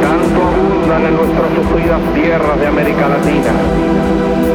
Tanto abundan en nuestras sufridas tierras de América Latina.